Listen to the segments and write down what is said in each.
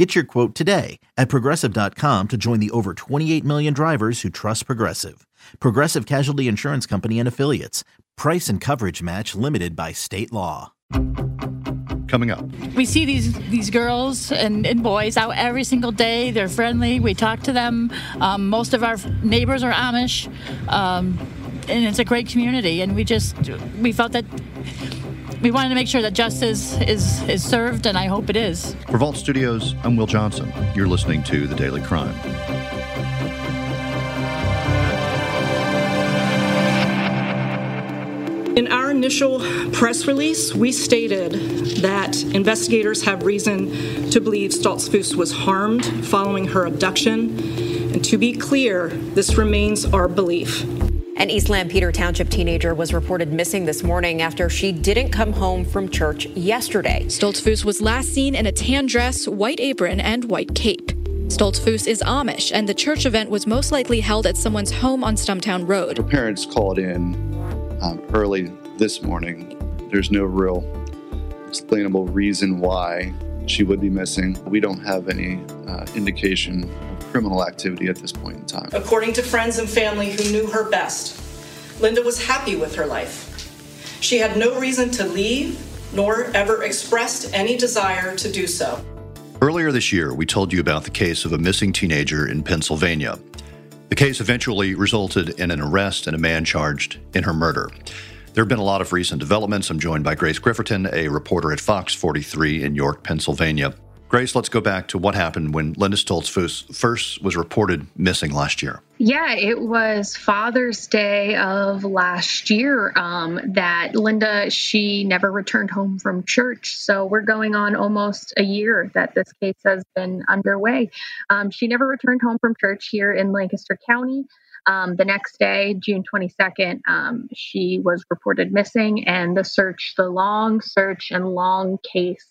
Get your quote today at progressive.com to join the over 28 million drivers who trust Progressive. Progressive Casualty Insurance Company and Affiliates. Price and coverage match limited by state law. Coming up. We see these these girls and, and boys out every single day. They're friendly. We talk to them. Um, most of our neighbors are Amish, um, and it's a great community. And we just we felt that we wanted to make sure that justice is is served, and I hope it is. For Vault Studios, I'm Will Johnson. You're listening to The Daily Crime. In our initial press release, we stated that investigators have reason to believe Stoltzfus was harmed following her abduction. And to be clear, this remains our belief. An East Lampeter Township teenager was reported missing this morning after she didn't come home from church yesterday. Stoltzfus was last seen in a tan dress, white apron, and white cape. Stoltzfus is Amish, and the church event was most likely held at someone's home on Stumptown Road. Her parents called in um, early this morning. There's no real explainable reason why she would be missing. We don't have any uh, indication of criminal activity at this point in time. According to friends and family who knew her best, Linda was happy with her life. She had no reason to leave, nor ever expressed any desire to do so. Earlier this year, we told you about the case of a missing teenager in Pennsylvania. The case eventually resulted in an arrest and a man charged in her murder. There have been a lot of recent developments. I'm joined by Grace Griffaton, a reporter at Fox 43 in York, Pennsylvania. Grace, let's go back to what happened when Linda Stoltzfus first was reported missing last year. Yeah, it was Father's Day of last year um, that Linda, she never returned home from church. So we're going on almost a year that this case has been underway. Um, she never returned home from church here in Lancaster County. Um, the next day, June 22nd, um, she was reported missing, and the search, the long search and long case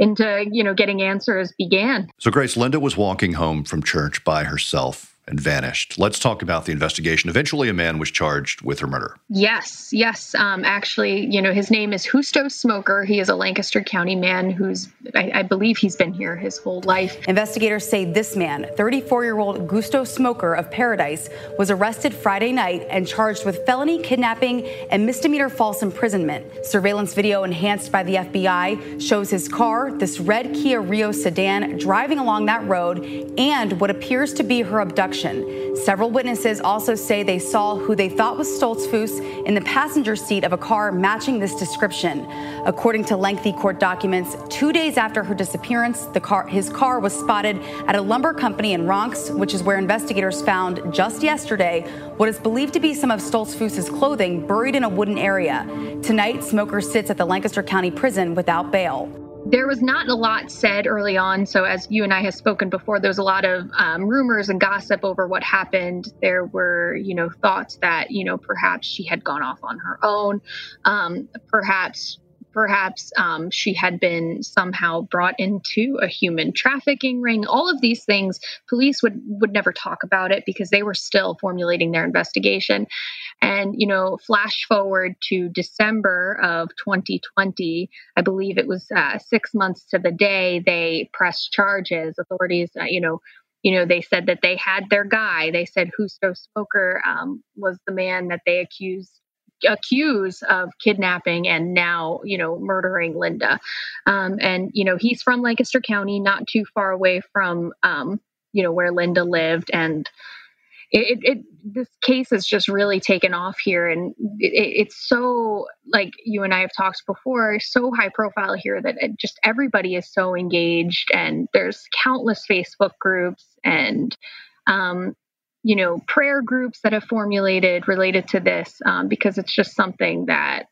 into you know getting answers began. So Grace Linda was walking home from church by herself and vanished. Let's talk about the investigation. Eventually, a man was charged with her murder. Yes, yes. Um, actually, you know, his name is Justo Smoker. He is a Lancaster County man who's, I, I believe, he's been here his whole life. Investigators say this man, 34 year old Justo Smoker of Paradise, was arrested Friday night and charged with felony kidnapping and misdemeanor false imprisonment. Surveillance video enhanced by the FBI shows his car, this red Kia Rio sedan, driving along that road and what appears to be her abduction. Several witnesses also say they saw who they thought was Stoltzfus in the passenger seat of a car matching this description. According to lengthy court documents, two days after her disappearance, car, his car was spotted at a lumber company in Ronks, which is where investigators found just yesterday what is believed to be some of Stoltzfus's clothing buried in a wooden area. Tonight, Smoker sits at the Lancaster County Prison without bail there was not a lot said early on. So, as you and I have spoken before, there was a lot of um, rumors and gossip over what happened. There were, you know, thoughts that, you know, perhaps she had gone off on her own. Um, perhaps perhaps um, she had been somehow brought into a human trafficking ring. All of these things police would would never talk about it because they were still formulating their investigation. And you know flash forward to december of 2020 i believe it was uh, six months to the day they pressed charges. Authorities uh, you know you know, they said that they had their guy. They said Justo Smoker um, was the man that they accused accused of kidnapping and now you know murdering linda. Um, and you know he's from lancaster county not too far away from um, you know where linda lived. And it, it, this case has just really taken off here. And it, it's so like you and i have talked before so high profile here that just everybody is so engaged and there's countless facebook groups and um, you know, prayer groups that have formulated related to this um, because it's just something that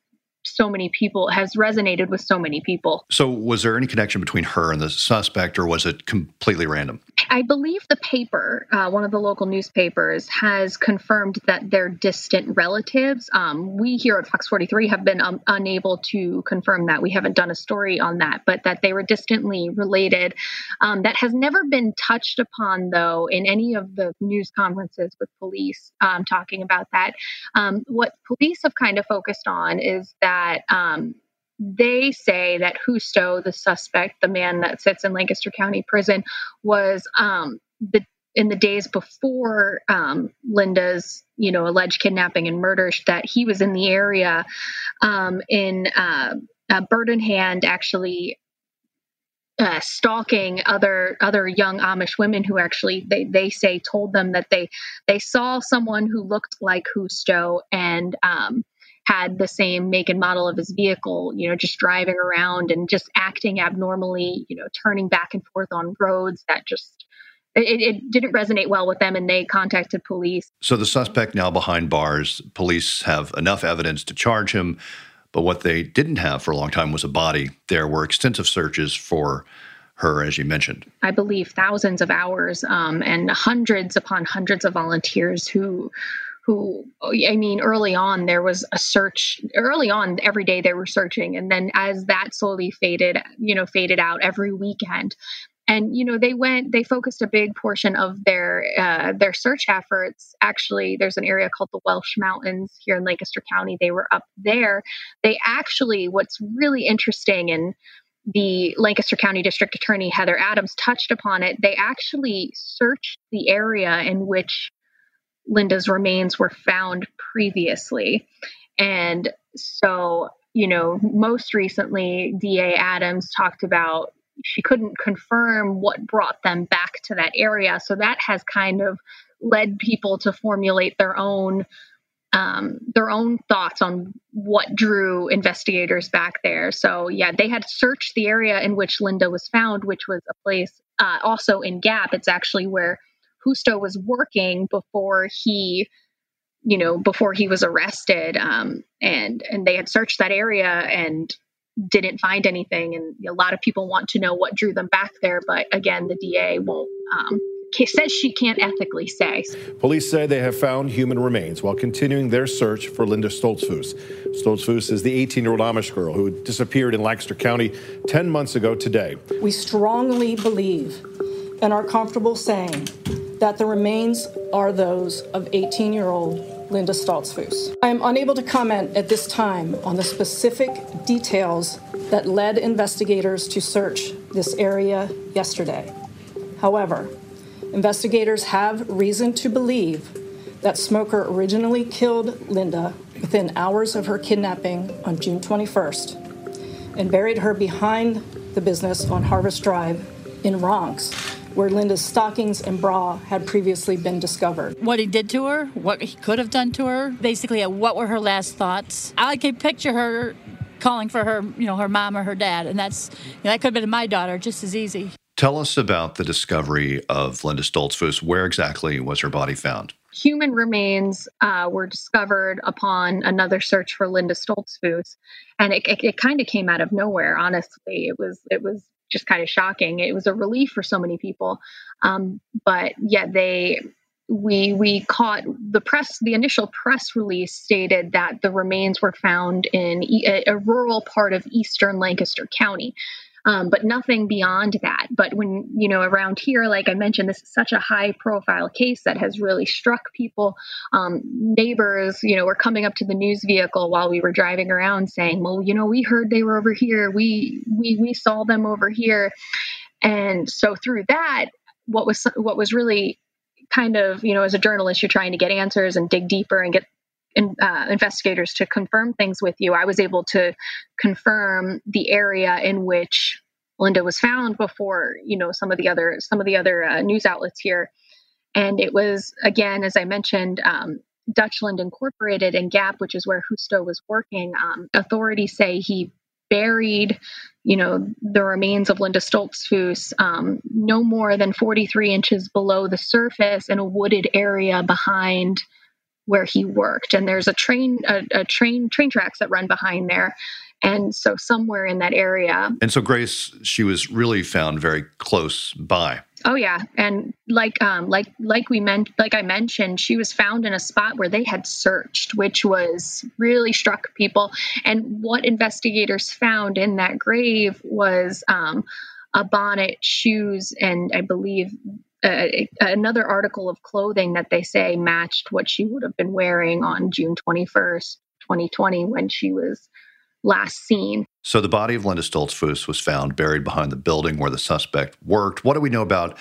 so many people has resonated with so many people. So, was there any connection between her and the suspect, or was it completely random? I believe the paper, uh, one of the local newspapers, has confirmed that they're distant relatives. Um, we here at Fox 43 have been um, unable to confirm that. We haven't done a story on that, but that they were distantly related. Um, that has never been touched upon, though, in any of the news conferences with police um, talking about that. Um, what police have kind of focused on is that um, they say that Justo, the suspect, the man that sits in Lancaster County Prison, was um, the in the days before um, Linda's, you know, alleged kidnapping and murder, that he was in the area um, in uh, uh, Bird in Hand, actually uh, stalking other other young Amish women who actually they they say told them that they they saw someone who looked like Justo and um, had the same make and model of his vehicle, you know, just driving around and just acting abnormally, you know, turning back and forth on roads that just it, it, didn't resonate well with them and they contacted police. So the suspect now behind bars, police have enough evidence to charge him, but what they didn't have for a long time was a body. There were extensive searches for her, as you mentioned. I believe thousands of hours um, and hundreds upon hundreds of volunteers who who I mean, early on there was a search. Early on, every day they were searching, and then as that slowly faded, you know, faded out every weekend. And you know, they went. They focused a big portion of their uh, their search efforts. Actually, there's an area called the Welsh Mountains here in Lancaster County. They were up there. They actually, what's really interesting and the Lancaster County District Attorney Heather Adams touched upon it. They actually searched the area in which Linda's remains were found previously. And so, you know, most recently, DA Adams talked about she couldn't confirm what brought them back to that area. So that has kind of led people to formulate their own um, their own thoughts on what drew investigators back there. So yeah, they had searched the area in which Linda was found, which was a place uh, also in Gap. It's actually where Justo was working before he, you know, before he was arrested. Um, and and they had searched that area and didn't find anything. And a lot of people want to know what drew them back there, but again, the DA won't. Um, says she can't ethically say. Police say they have found human remains while continuing their search for Linda Stoltzfus. Stoltzfus is the 18 year old Amish girl who disappeared in Lancaster County 10 months ago today. We strongly believe and are comfortable saying that the remains are those of 18 year old Linda Stoltzfus. I am unable to comment at this time on the specific details that led investigators to search this area yesterday. However, investigators have reason to believe that Smoker originally killed Linda within hours of her kidnapping on June 21st and buried her behind the business on Harvest Drive in Ronks where Linda's stockings and bra had previously been discovered. What he did to her, what he could have done to her, basically, uh, what were her last thoughts. I can picture her calling for her, you know, her mom or her dad, and that's you know, that could have been my daughter just as easy. Tell us about the discovery of Linda Stoltzfus. Where exactly was her body found? Human remains uh, were discovered upon another search for Linda Stoltzfus, and it, it, it kind of came out of nowhere. Honestly, it was it was just kind of shocking. It was a relief for so many people. Um, but yet they we we caught the press the initial press release stated that the remains were found in a, a rural part of eastern Lancaster County um, but nothing beyond that. But when, you know, around here, like I mentioned, this is such a high profile case that has really struck people. Um, neighbors, you know, were coming up to the news vehicle while we were driving around saying, well, you know, we heard they were over here. We, we, we saw them over here. And so through that, what was, what was really kind of, you know, as a journalist, you're trying to get answers and dig deeper and get in, uh, investigators to confirm things with you, I was able to confirm the area in which Linda was found before you know some of the other some of the other uh, news outlets here, and it was again as I mentioned. Um, Dutchland Incorporated and Gap, which is where Justo was working, um, authorities say he buried, you know, the remains of Linda Stoltzfus um, no more than 43 inches below the surface in a wooded area behind where he worked. And there's a train, a, a train, train tracks that run behind there. And so somewhere in that area. And so Grace, she was really found very close by. Oh yeah, and like um like like we meant like I mentioned, she was found in a spot where they had searched, which was really struck people. And what investigators found in that grave was um, a bonnet, shoes, and I believe uh, another article of clothing that they say matched what she would have been wearing on June 21st, 2020, when she was last seen. So the body of Linda Stoltzfus was found buried behind the building where the suspect worked. What do we know about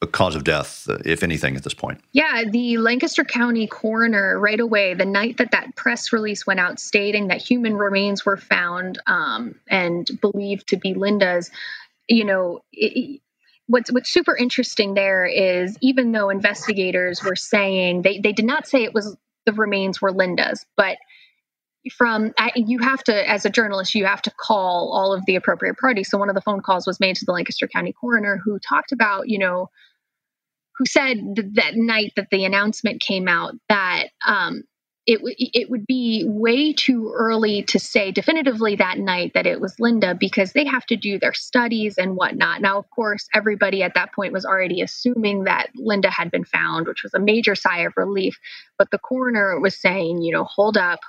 the cause of death, if anything, at this point? Yeah, the Lancaster County coroner, right away, the night that that press release went out stating that human remains were found um, and believed to be Linda's, you know, it, what's what's super interesting there is even though investigators were saying they they did not say it was the remains were Linda's, but from you have to as a journalist you have to call all of the appropriate parties. So one of the phone calls was made to the lancaster county coroner who talked about you know who said that night that the announcement came out that um, it, it would be way too early to say definitively that night that it was Linda because they have to do their studies and whatnot. Now, of course, everybody at that point was already assuming that Linda had been found, which was a major sigh of relief. But the coroner was saying, you know, hold up,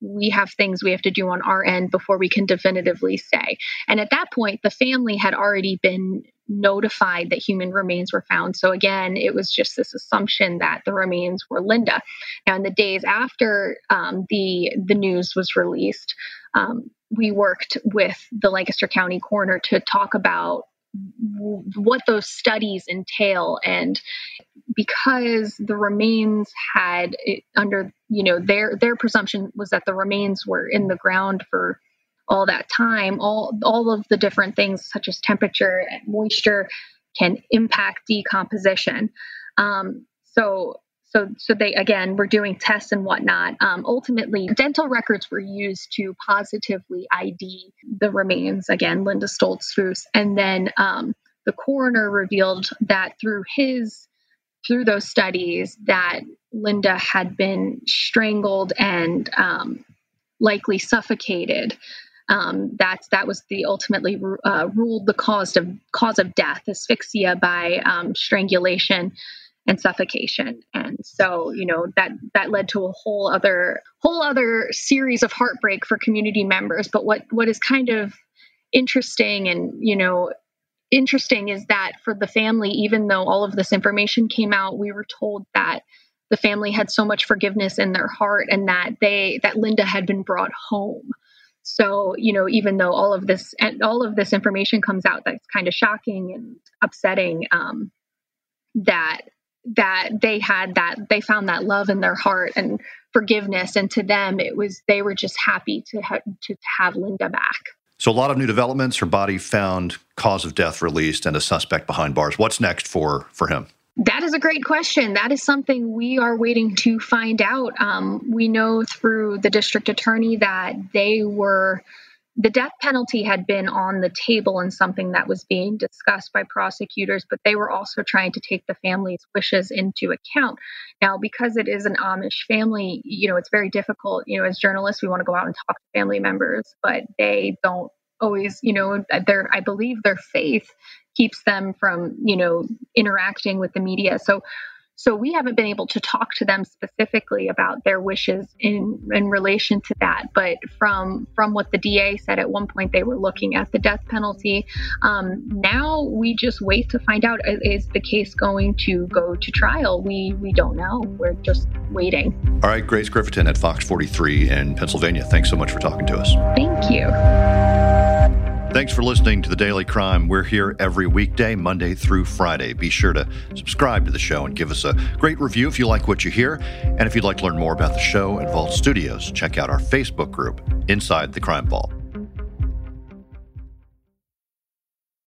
we have things we have to do on our end before we can definitively say. And at that point, the family had already been notified that human remains were found. So again, it was just this assumption that the remains were Linda. Now, in the days after um, the the news was released, um, we worked with the Lancaster County coroner to talk about what those studies entail and because the remains had under you know their their presumption was that the remains were in the ground for all that time all all of the different things such as temperature and moisture can impact decomposition. Um, so so so they again were doing tests and whatnot. Um, ultimately dental records were used to positively id the remains again linda stoltzfus. And then um, the coroner revealed that through his through those studies that linda had been strangled and um, likely suffocated um, that's that was the ultimately uh, ruled the cause of cause of death asphyxia by um, strangulation and suffocation. And so you know that that led to a whole other whole other series of heartbreak for community members. But what what is kind of interesting and you know interesting is that for the family even though all of this information came out we were told that the family had so much forgiveness in their heart and that they that Linda had been brought home so you know even though all of this and all of this information comes out that's kind of shocking and upsetting um, that that they had that they found that love in their heart and forgiveness and to them it was they were just happy to ha- to, to have Linda back. So a lot of new developments. Her body found, cause of death released, and a suspect behind bars. What's next for for him? That is a great question. That is something we are waiting to find out. Um, we know through the district attorney that they were the death penalty had been on the table and something that was being discussed by prosecutors, but they were also trying to take the family's wishes into account. Now, because it is an Amish family, you know, it's very difficult. You know, as journalists, we want to go out and talk to family members, but they don't always, you know, their I believe their faith keeps them from, you know, interacting with the media. So so we haven't been able to talk to them specifically about their wishes in in relation to that. But from from what the DA said at one point, they were looking at the death penalty. Um, now we just wait to find out is the case going to go to trial. We we don't know. We're just waiting. All right, Grace Griffaton at Fox 43 in Pennsylvania. Thanks so much for talking to us. Thank you. Thanks for listening to the Daily Crime. We're here every weekday, Monday through Friday. Be sure to subscribe to the show and give us a great review if you like what you hear. And if you'd like to learn more about the show and Vault Studios, check out our Facebook group, Inside the Crime Vault.